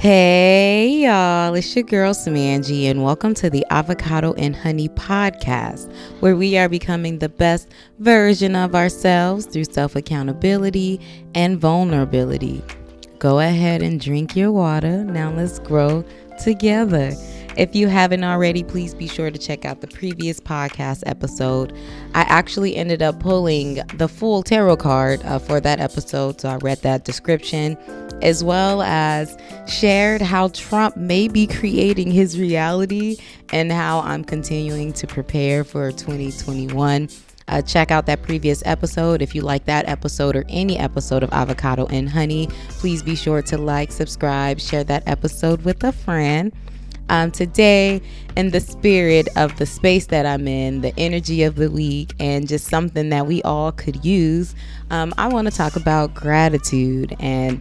Hey y'all, it's your girl Samanji, and welcome to the Avocado and Honey podcast, where we are becoming the best version of ourselves through self accountability and vulnerability. Go ahead and drink your water. Now let's grow together. If you haven't already, please be sure to check out the previous podcast episode. I actually ended up pulling the full tarot card uh, for that episode, so I read that description as well as shared how Trump may be creating his reality and how I'm continuing to prepare for 2021. Uh, check out that previous episode. If you like that episode or any episode of Avocado and Honey, please be sure to like, subscribe, share that episode with a friend. Um, today, in the spirit of the space that I'm in, the energy of the week, and just something that we all could use, um, I want to talk about gratitude and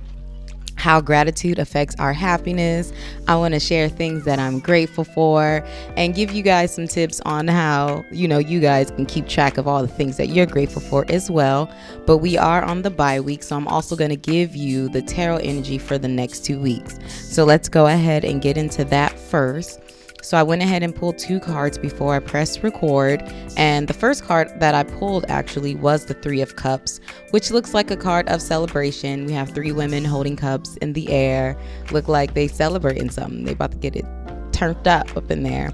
how gratitude affects our happiness. I want to share things that I'm grateful for and give you guys some tips on how, you know, you guys can keep track of all the things that you're grateful for as well. But we are on the bye week, so I'm also going to give you the tarot energy for the next two weeks. So let's go ahead and get into that first. So I went ahead and pulled two cards before I pressed record. And the first card that I pulled actually was the Three of Cups, which looks like a card of celebration. We have three women holding cups in the air, look like they celebrating something. They about to get it turned up up in there.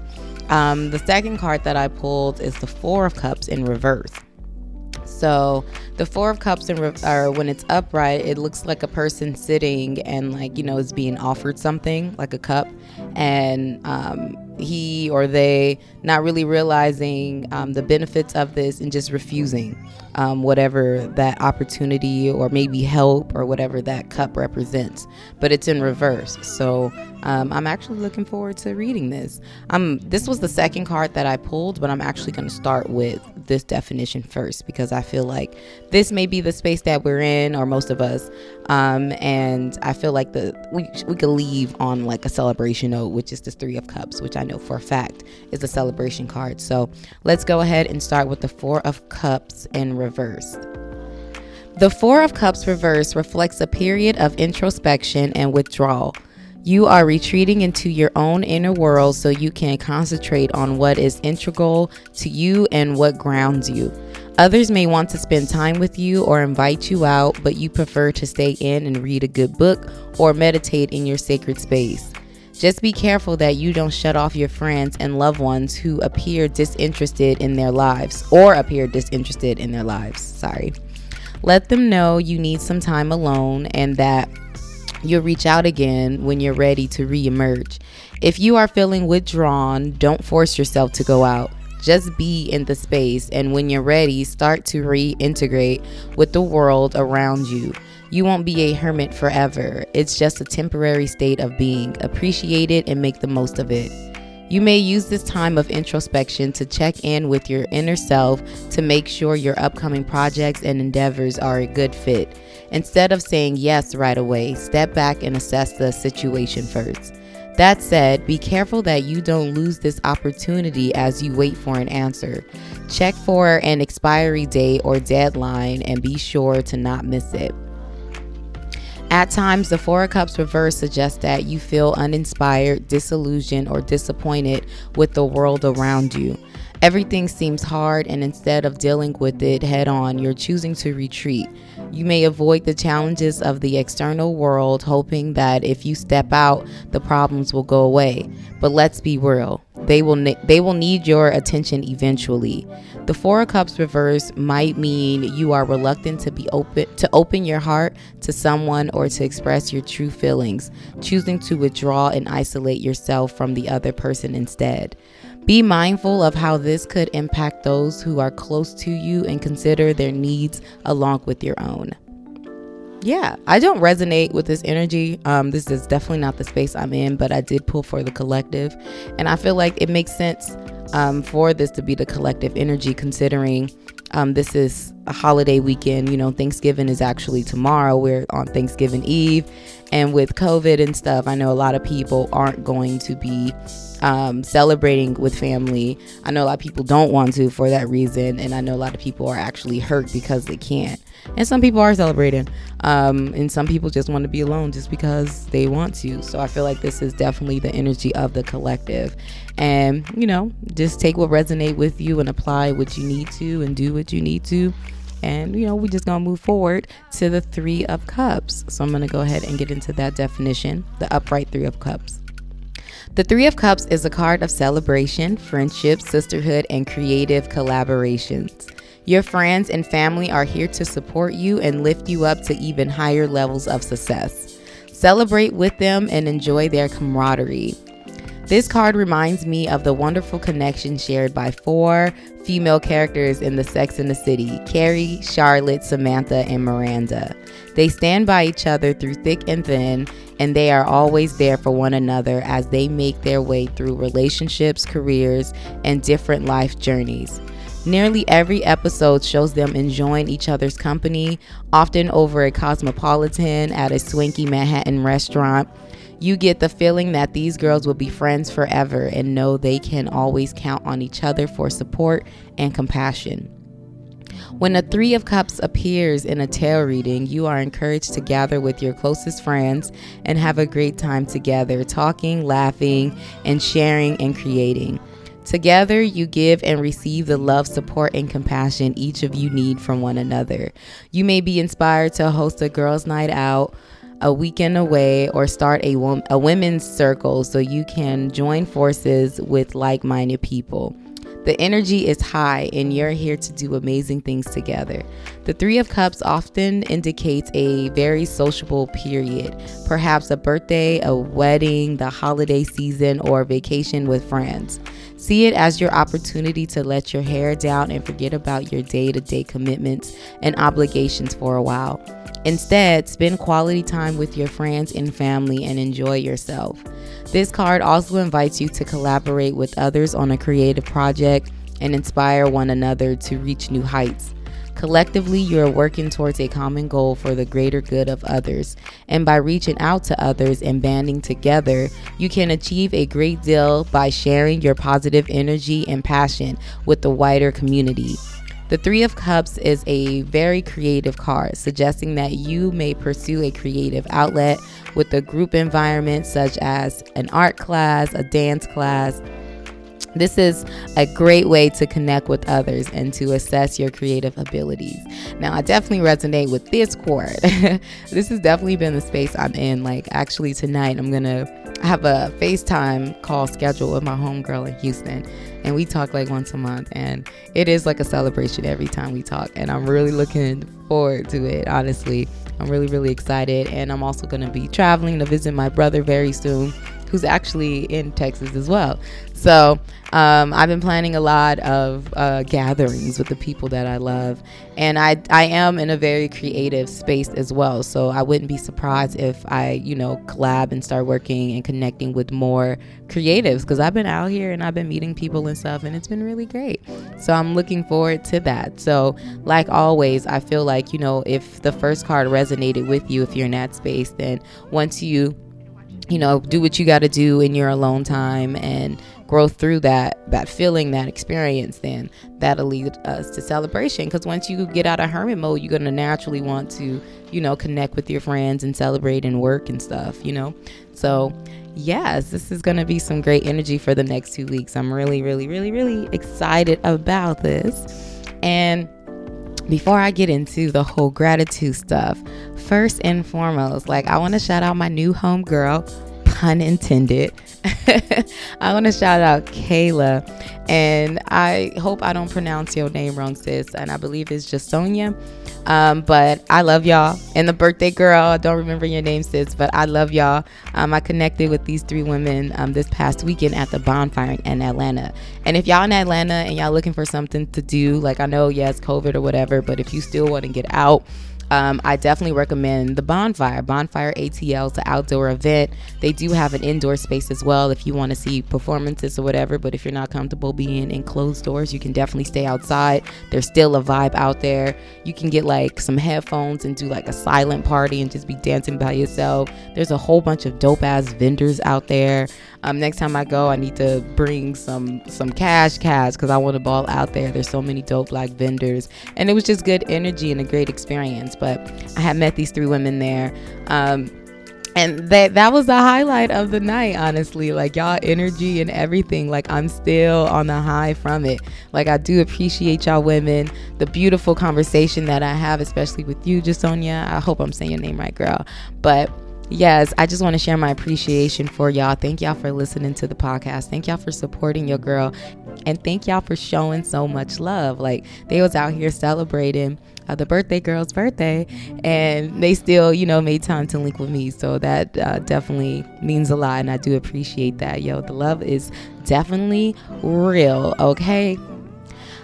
Um, the second card that I pulled is the Four of Cups in reverse. So the Four of Cups, in re- or when it's upright, it looks like a person sitting and like you know is being offered something like a cup, and um, he or they not really realizing um, the benefits of this and just refusing um, whatever that opportunity or maybe help or whatever that cup represents. But it's in reverse. So um, I'm actually looking forward to reading this. Um, this was the second card that I pulled, but I'm actually going to start with this definition first because I feel like this may be the space that we're in, or most of us. Um, and I feel like the we we could leave on like a celebration note, which is the Three of Cups, which I know for a fact is a celebration card. So let's go ahead and start with the Four of Cups in reverse. The Four of Cups reverse reflects a period of introspection and withdrawal. You are retreating into your own inner world so you can concentrate on what is integral to you and what grounds you. Others may want to spend time with you or invite you out, but you prefer to stay in and read a good book or meditate in your sacred space. Just be careful that you don't shut off your friends and loved ones who appear disinterested in their lives or appear disinterested in their lives. Sorry. Let them know you need some time alone and that you'll reach out again when you're ready to reemerge. If you are feeling withdrawn, don't force yourself to go out. Just be in the space, and when you're ready, start to reintegrate with the world around you. You won't be a hermit forever. It's just a temporary state of being. Appreciate it and make the most of it. You may use this time of introspection to check in with your inner self to make sure your upcoming projects and endeavors are a good fit. Instead of saying yes right away, step back and assess the situation first. That said, be careful that you don't lose this opportunity as you wait for an answer. Check for an expiry date or deadline and be sure to not miss it. At times, the Four of Cups reverse suggests that you feel uninspired, disillusioned, or disappointed with the world around you. Everything seems hard, and instead of dealing with it head on, you're choosing to retreat. You may avoid the challenges of the external world, hoping that if you step out, the problems will go away. But let's be real. They will ne- they will need your attention eventually. The 4 of cups reverse might mean you are reluctant to be open to open your heart to someone or to express your true feelings, choosing to withdraw and isolate yourself from the other person instead. Be mindful of how this could impact those who are close to you and consider their needs along with your own. Yeah, I don't resonate with this energy. Um, this is definitely not the space I'm in, but I did pull for the collective. And I feel like it makes sense um, for this to be the collective energy, considering um, this is a holiday weekend. You know, Thanksgiving is actually tomorrow. We're on Thanksgiving Eve. And with COVID and stuff, I know a lot of people aren't going to be um, celebrating with family. I know a lot of people don't want to for that reason, and I know a lot of people are actually hurt because they can't. And some people are celebrating, um, and some people just want to be alone just because they want to. So I feel like this is definitely the energy of the collective, and you know, just take what resonate with you and apply what you need to, and do what you need to. And you know, we just gonna move forward to the three of cups. So I'm gonna go ahead and get into that definition, the upright three of cups. The Three of Cups is a card of celebration, friendship, sisterhood, and creative collaborations. Your friends and family are here to support you and lift you up to even higher levels of success. Celebrate with them and enjoy their camaraderie. This card reminds me of the wonderful connection shared by four female characters in the Sex and the City Carrie, Charlotte, Samantha, and Miranda. They stand by each other through thick and thin, and they are always there for one another as they make their way through relationships, careers, and different life journeys. Nearly every episode shows them enjoying each other's company, often over a cosmopolitan at a swanky Manhattan restaurant you get the feeling that these girls will be friends forever and know they can always count on each other for support and compassion. When the Three of Cups appears in a tarot reading, you are encouraged to gather with your closest friends and have a great time together, talking, laughing, and sharing and creating. Together, you give and receive the love, support, and compassion each of you need from one another. You may be inspired to host a girls' night out a weekend away or start a, wom- a women's circle so you can join forces with like minded people. The energy is high and you're here to do amazing things together. The Three of Cups often indicates a very sociable period, perhaps a birthday, a wedding, the holiday season, or vacation with friends. See it as your opportunity to let your hair down and forget about your day to day commitments and obligations for a while. Instead, spend quality time with your friends and family and enjoy yourself. This card also invites you to collaborate with others on a creative project and inspire one another to reach new heights. Collectively, you are working towards a common goal for the greater good of others. And by reaching out to others and banding together, you can achieve a great deal by sharing your positive energy and passion with the wider community. The Three of Cups is a very creative card, suggesting that you may pursue a creative outlet with a group environment such as an art class, a dance class. This is a great way to connect with others and to assess your creative abilities. Now, I definitely resonate with this chord. this has definitely been the space I'm in. Like, actually, tonight I'm to have a FaceTime call scheduled with my homegirl in Houston and we talk like once a month and it is like a celebration every time we talk and i'm really looking forward to it honestly i'm really really excited and i'm also to be traveling to visit my brother very soon who's actually in Texas as well. So um, I've been planning a lot of uh, gatherings with the people that I love, and I I am in a very creative space as well. So I wouldn't be surprised if I you know collab and start working and connecting with more creatives because I've been out here and I've been meeting people and stuff, and it's been really great. So I'm looking forward to that. So like always, I feel like you know if the first card resonated with you, if you're in that space, then once you you know do what you got to do in your alone time and grow through that that feeling that experience then that'll lead us to celebration. Because once you get out of hermit mode you're to naturally want to you know connect with your friends and celebrate and work and stuff you know? So yes this is to be some great energy for the next two weeks. I'm really really really really excited about this. And before I get into the whole gratitude stuff, first and foremost, like I want to shout out my new home girl, pun intended. I want to shout out Kayla, and I hope I don't pronounce your name wrong, sis. And I believe it's just Sonia. Um, but I love y'all. And the birthday girl, I don't remember your name, sis, but I love y'all. Um, I connected with these three women um, this past weekend at the bonfire in Atlanta. And if y'all in Atlanta and y'all looking for something to do, like I know, yes, COVID or whatever, but if you still want to get out, um, I definitely recommend the Bonfire. Bonfire ATL is an outdoor event. They do have an indoor space as well if you want to see performances or whatever. But if you're not comfortable being in closed doors, you can definitely stay outside. There's still a vibe out there. You can get like some headphones and do like a silent party and just be dancing by yourself. There's a whole bunch of dope ass vendors out there. Um, next time I go, I need to bring some some cash cash because I want to ball out there. There's so many dope black vendors, and it was just good energy and a great experience. But I had met these three women there. Um, and that that was the highlight of the night honestly like y'all energy and everything like i'm still on the high from it like i do appreciate y'all women the beautiful conversation that i have especially with you jasonia i hope i'm saying your name right girl but yes, I just want to share my appreciation for y'all. Thank y'all for listening to the podcast. Thank y'all for supporting your girl. And thank y'all for showing so much love. Like they was out here celebrating uh, the birthday girl's birthday and they still, you know, made time to link with me. So that uh, definitely means a lot and I do appreciate that. Yo, the love is definitely real, okay?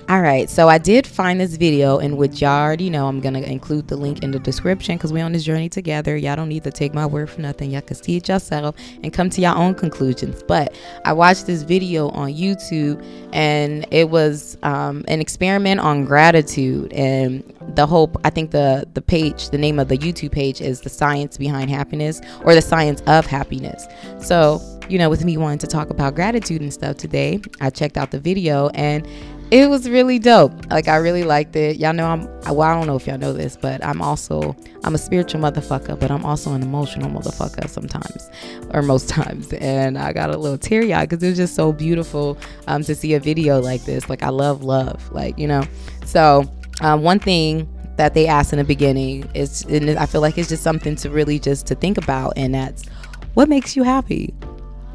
All right, so I did find this video in which y'all already know I'm gonna include the link in the description because we're on this journey together. Y'all don't need to take my word for nothing. Y'all can see it yourself and come to your own conclusions. But I watched this video on YouTube and it was um, an experiment on gratitude and the hope. I think the the page, the name of the YouTube page is the science behind happiness or the science of happiness. So you know, with me wanting to talk about gratitude and stuff today, I checked out the video and it was really dope. Like I really liked it. Y'all know I'm well, I don't know if y'all know this, but I'm also I'm a spiritual motherfucker, but I'm also an emotional motherfucker sometimes or most times. And I got a little teary eyed because it was just so beautiful um, to see a video like this. Like I love love, like you know. So um, one thing that they asked in the beginning is, and I feel like it's just something to really just to think about, and that's what makes you happy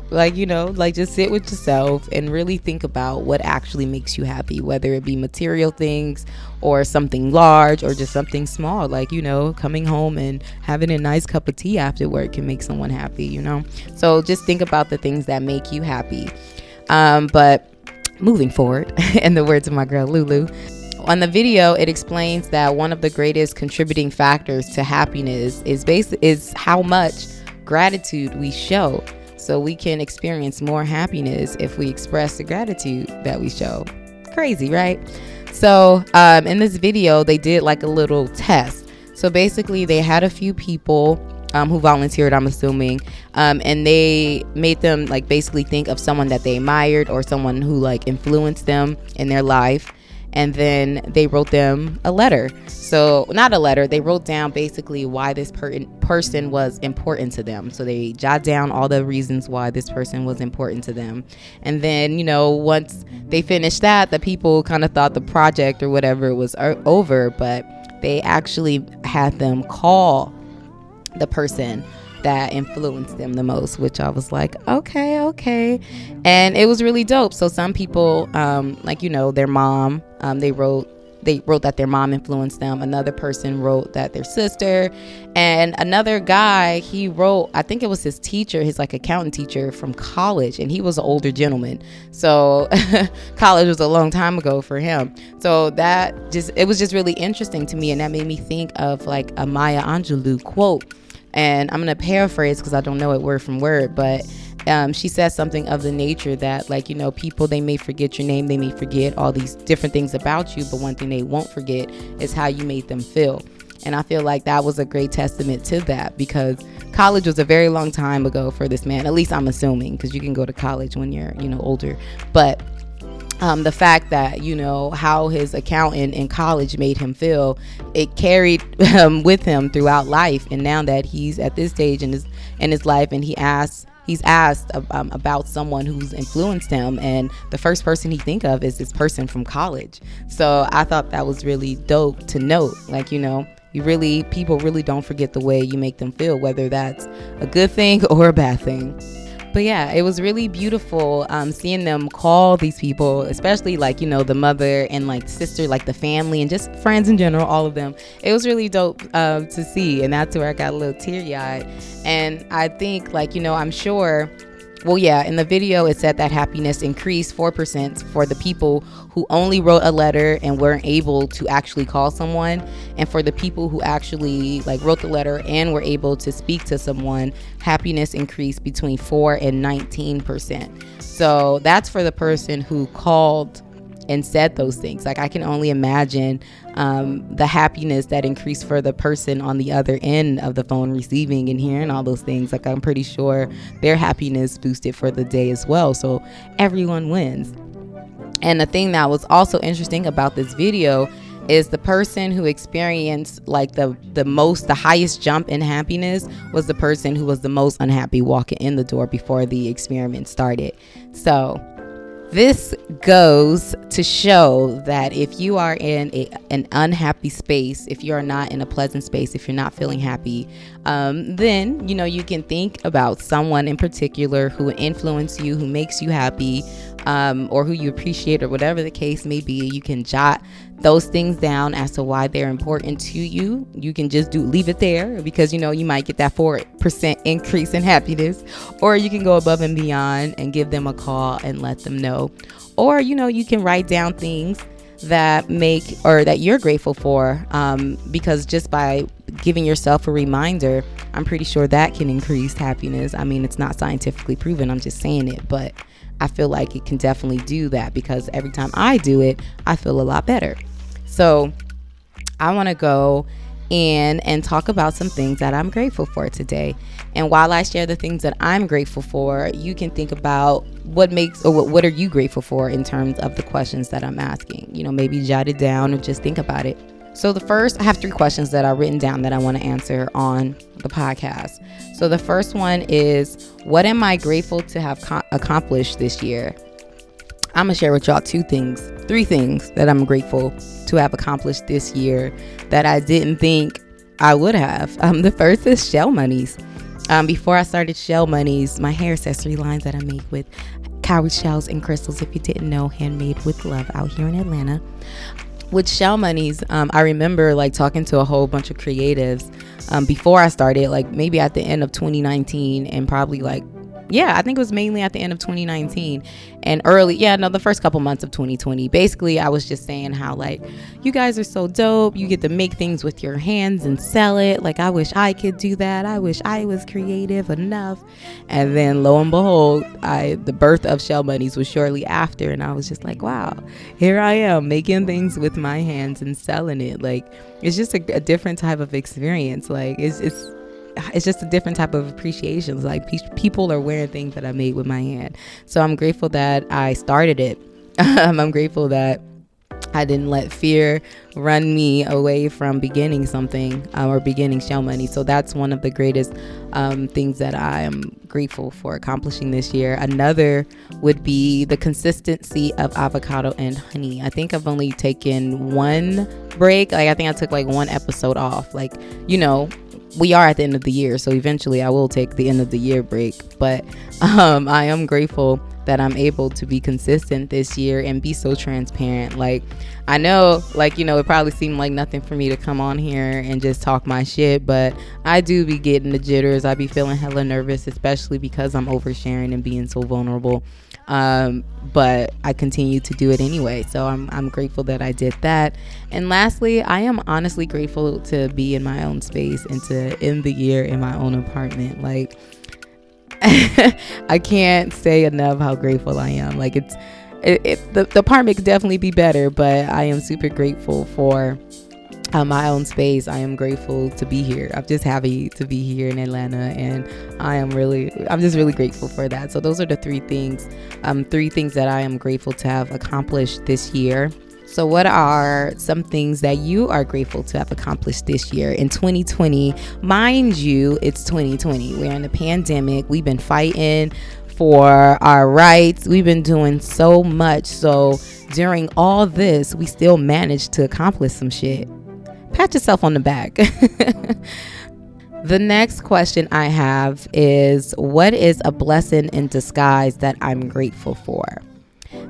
like, you know, like just sit with yourself and really think about what actually makes you happy, whether it be material things or something large or just something small. Like, you know, coming home and having a nice cup of tea after work can make someone happy, you know? So just think about the things that make you happy. Um, but moving forward, in the words of my girl Lulu, on the video it explains that one of the greatest contributing factors to happiness is base is how much gratitude we show so we can experience more happiness if we express the gratitude that we show. Crazy, right? So, um, in this video, they did like a little test. So, basically, they had a few people um, who volunteered, I'm assuming, um, and they made them like basically think of someone that they admired or someone who like influenced them in their life and then they wrote them a letter. So, not a letter, they wrote down basically why this per- person was important to them. So, they jot down all the reasons why this person was important to them. And then, you know, once they finished that, the people kind of thought the project or whatever was over, but they actually had them call the person that influenced them the most, which I was like, okay, okay. And it was really dope. So some people, um, like, you know, their mom, um, they wrote they wrote that their mom influenced them. Another person wrote that their sister, and another guy he wrote. I think it was his teacher, his like accountant teacher from college, and he was an older gentleman. So college was a long time ago for him. So that just it was just really interesting to me, and that made me think of like a Maya Angelou quote and I'm going to paraphrase because I don't know it word from word, but um, she says something of the nature that, like, you know, people, they may forget your name, they may forget all these different things about you, but one thing they won't forget is how you made them feel. And I feel like that was a great testament to that because college was a very long time ago for this man. At least I'm assuming because you can go to college when you're, you know, older. But um, the fact that you know how his accountant in college made him feel it carried um, with him throughout life. And now that he's at this stage in his in his life and he asks he's asked um, about someone who's influenced him. And the first person he think of is this person from college. So i thought that was really dope to note. Like you know you really people really don't forget the way you make them feel whether that's a good thing or a bad thing but yeah, it was really beautiful um, seeing them call these people, especially like, you know, the mother and like sister, like the family and just friends in general, all of them. It was really dope uh, to see. And that's where I got a little teary eyed. And I think, like, you know, I'm sure well, yeah, in the video, it said that happiness increased 4% for the people who only wrote a letter and weren't able to actually call someone. And for the people who actually like wrote the letter and were able to speak to someone, happiness increased between 4 and 19%. So that's for the person who called and said those things. Like I can only imagine um, the happiness that increased for the person on the other end of the phone receiving and hearing all those things. Like I'm pretty sure their happiness boosted for the day as well. So everyone wins. And the thing that was also interesting about this video is the person who experienced like the the most the highest jump in happiness was the person who was the most unhappy walking in the door before the experiment started. So this goes to show that if you are in a, an unhappy space, if you are not in a pleasant space, if you're not feeling happy, um, then you know you can think about someone in particular who influence you, who makes you happy, um, or who you appreciate, or whatever the case may be. You can jot those things down as to why they're important to you. You can just do leave it there because you know you might get that 4% increase in happiness or you can go above and beyond and give them a call and let them know. Or you know you can write down things that make or that you're grateful for um, because just by giving yourself a reminder i'm pretty sure that can increase happiness i mean it's not scientifically proven i'm just saying it but I feel like it can definitely do that because every time I do it, I feel a lot better. So I want to go in and talk about some things that I'm grateful for today. And while I share the things that I'm grateful for, you can think about what makes or what, what are you grateful for in terms of the questions that I'm asking. You know, maybe jot it down or just think about it. So, the first, I have three questions that are written down that I want to answer on the podcast. So, the first one is What am I grateful to have co- accomplished this year? I'm to share with y'all two things, three things that I'm grateful to have accomplished this year that I didn't think I would have. Um, the first is shell monies. Um, before I started shell monies, my hair accessory lines that I make with cowrie shells and crystals, if you didn't know, handmade with love out here in Atlanta with shell monies um, i remember like talking to a whole bunch of creatives um, before i started like maybe at the end of 2019 and probably like yeah, I think it was mainly at the end of 2019 and early, yeah, no, the first couple months of 2020. Basically, I was just saying how, like, you guys are so dope. You get to make things with your hands and sell it. Like, I wish I could do that. I wish I was creative enough. And then lo and behold, I the birth of Shell Monies was shortly after. And I was just like, wow, here I am making things with my hands and selling it. Like, it's just a, a different type of experience. Like, it's, it's, it's just a different type of appreciation. like pe- people are wearing things that I made with my hand. So I'm grateful that I started it. Um, I'm grateful that I didn't let fear run me away from beginning something um, or beginning shell money. So that's one of the greatest um, things that I am grateful for accomplishing this year. Another would be the consistency of avocado and honey. I think I've only taken one break. Like I think I took like one episode off. Like you know, we are at the end of the year, so eventually I will take the end of the year break. But um, I am grateful that I'm able to be consistent this year and be so transparent. Like, I know, like, you know, it probably seemed like nothing for me to come on here and just talk my shit, but I do be getting the jitters. I be feeling hella nervous, especially because I'm oversharing and being so vulnerable. Um, but I continue to do it anyway. So I'm, I'm grateful that I did that. And lastly, I am honestly grateful to be in my own space and to end the year in my own apartment. Like, I can't say enough how grateful I am. Like, it's, it, it, the, the apartment could definitely be better, but I am super grateful for uh, my own space. I am grateful to be here. I'm just happy to be here in Atlanta, and I am really, I'm just really grateful for that. So those are the three things, um, three things that I am grateful to have accomplished this year. So, what are some things that you are grateful to have accomplished this year in 2020? Mind you, it's 2020. We're in a pandemic. We've been fighting for our rights. We've been doing so much. So, during all this, we still managed to accomplish some shit pat yourself on the back. the next question I have is What is a blessing in disguise that I'm grateful for?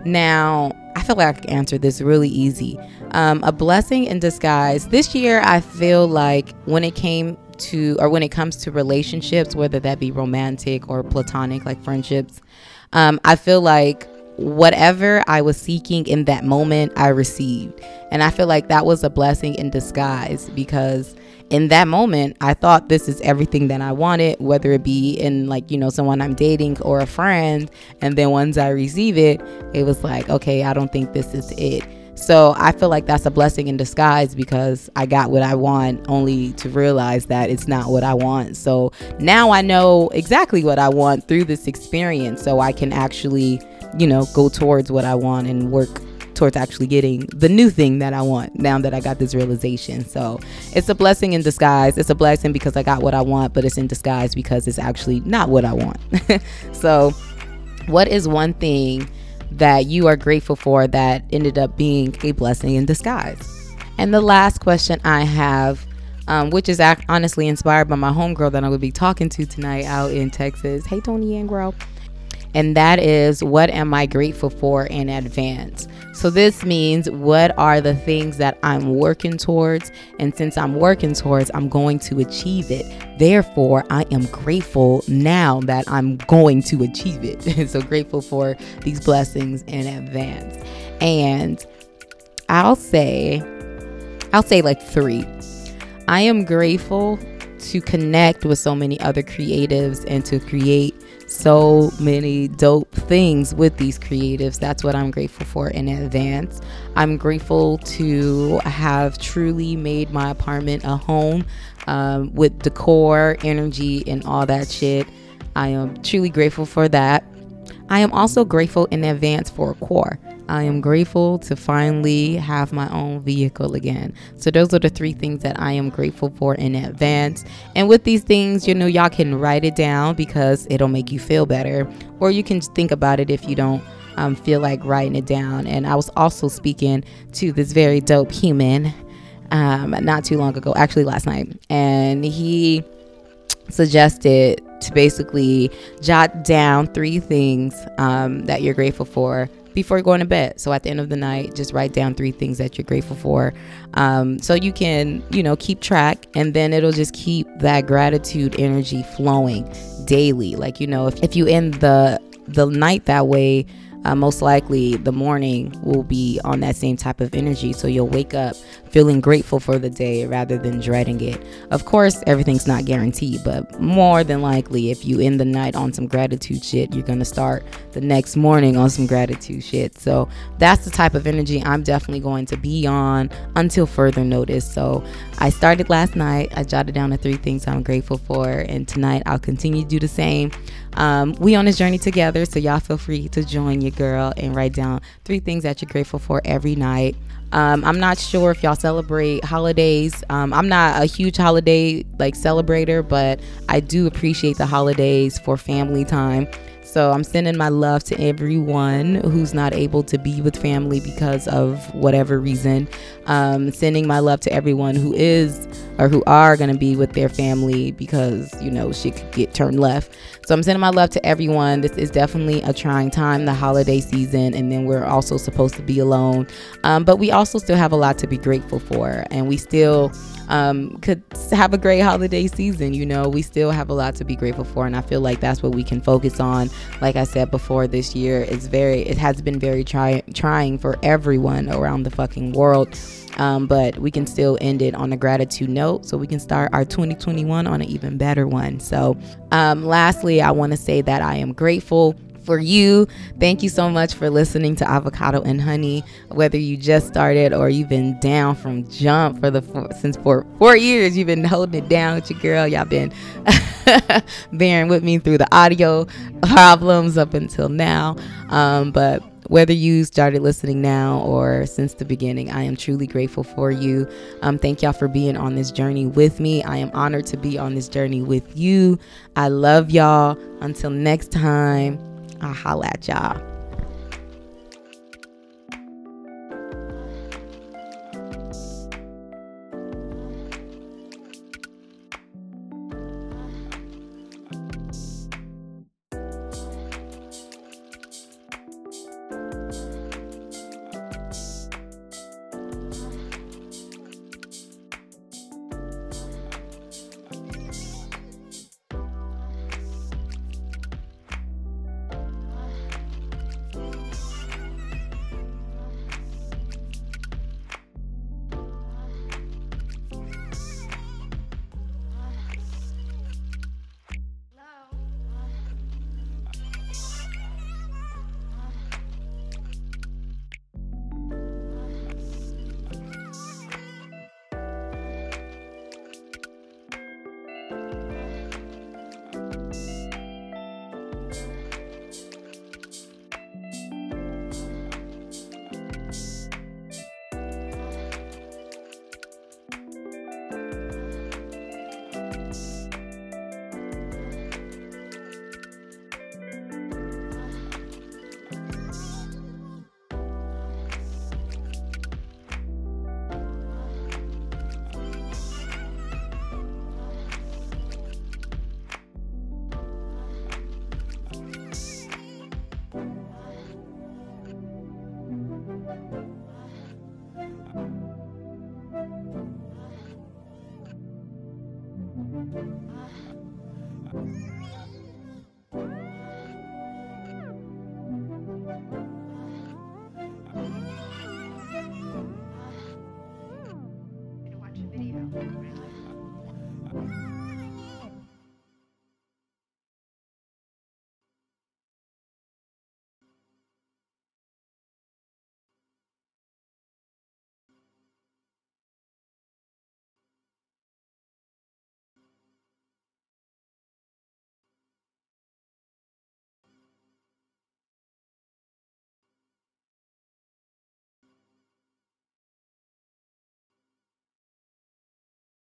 Now, I feel like I could answer this really easy. Um, a blessing in disguise. This year, I feel like when it came to or when it comes to relationships, whether that be romantic or platonic, like friendships, um, I feel like whatever I was seeking in that moment, I received. And I feel like that was a blessing in disguise because in that moment, I thought this is everything that I wanted, whether it be in like, you know, someone I'm dating or a friend. And then once I receive it, it was like, okay, I don't think this is it. So I feel like that's a blessing in disguise because I got what I want only to realize that it's not what I want. So now I know exactly what I want through this experience. So I can actually, you know, go towards what I want and work towards actually getting the new thing that I want now that I got this realization. So it's a blessing in disguise. It's a blessing because I got what I want, but it's in disguise because it's actually not what I want. so, what is one thing that you are grateful for that ended up being a blessing in disguise? And the last question I have, um, which is honestly inspired by my homegirl that I will be talking to tonight out in Texas. Hey, Tony Angro. And that is, what am I grateful for in advance? So, this means what are the things that I'm working towards? And since I'm working towards, I'm going to achieve it. Therefore, I am grateful now that I'm going to achieve it. so, grateful for these blessings in advance. And I'll say, I'll say like three. I am grateful to connect with so many other creatives and to create so many dope things with these creatives. That's what I'm grateful for in advance. I'm grateful to have truly made my apartment a home um, with decor, energy, and all that shit. I am truly grateful for that. I am also grateful in advance for a core. I am grateful to finally have my own vehicle again. So, those are the three things that I am grateful for in advance. And with these things, you know, y'all can write it down because it'll make you feel better, or you can think about it if you don't um, feel like writing it down. And I was also speaking to this very dope human um, not too long ago, actually last night, and he suggested to basically jot down three things um, that you're grateful for before going to bed. So at the end of the night, just write down three things that you're grateful for. Um, so you can, you know, keep track and then it'll just keep that gratitude energy flowing daily. Like, you know, if, if you end the the night that way, uh, most likely the morning will be on that same type of energy. So you'll wake up feeling grateful for the day rather than dreading it. Of course, everything's not guaranteed, but more than likely, if you end the night on some gratitude shit, you're going to start the next morning on some gratitude shit. So that's the type of energy I'm definitely going to be on until further notice. So I started last night. I jotted down the three things I'm grateful for, and tonight I'll continue to do the same. Um, we on this journey together, so y'all feel free to join your girl and write down three things that you're grateful for every night. Um, I'm not sure if y'all celebrate holidays. Um, I'm not a huge holiday like celebrator, but I do appreciate the holidays for family time. So I'm sending my love to everyone who's not able to be with family because of whatever reason. Um, sending my love to everyone who is or who are going to be with their family because, you know, shit could get turned left. So I'm sending my love to everyone. This is definitely a trying time, the holiday season, and then we're also supposed to be alone. Um, but we also still have a lot to be grateful for, and we still um, could have a great holiday season. You know, we still have a lot to be grateful for, and I feel like that's what we can focus on. Like I said before, this year it's very, it has been very try, trying for everyone around the fucking world. Um, but we can still end it on a gratitude note so we can start our 2021 on an even better one. So, um, lastly, I want to say that I am grateful for you. Thank you so much for listening to Avocado and Honey. Whether you just started or you've been down from jump for the four, since for four years, you've been holding it down with your girl. Y'all been bearing with me through the audio problems up until now. Um, but whether you started listening now or since the beginning, I am truly grateful for you. Um, thank y'all for being on this journey with me. I am honored to be on this journey with you. I love y'all. Until next time. I'll holla at y'all.